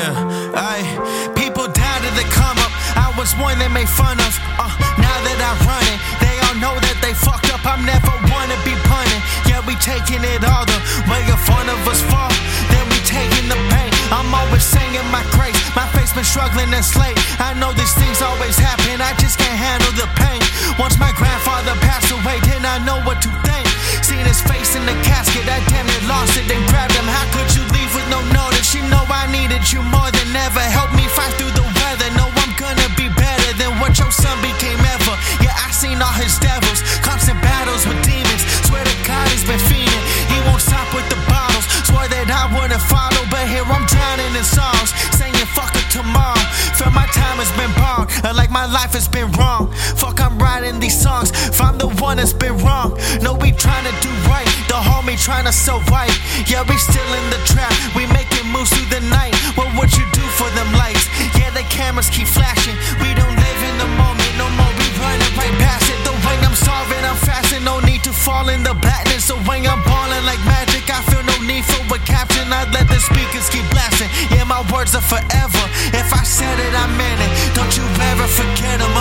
Yeah, I people to the come up. I was one they made fun of. Uh, now that I run it, they all know that they fucked up. I'm never to be punning. Yeah, we taking it all the way in front of us fall. Then we taking the pain. I'm always singing my grace. My face been struggling and slate. I know these things always happen. I just can't handle the pain. Once my grandfather passed away, then I know what to think. Seen his face in the casket, I damn life has been wrong. Fuck, I'm writing these songs. If I'm the one that's been wrong, no, we trying to do right. The homie trying to sell right. Yeah, we still in the trap. We making moves through the night. What would you do for them lights? Yeah, the cameras keep flashing. We don't live in the moment no more. We running right past it. The way I'm starving, I'm fasting. No need to fall in the blackness. The way I'm balling like magic. I feel no need for a caption. I let the speakers keep blasting. Yeah, my words are forever never forget him.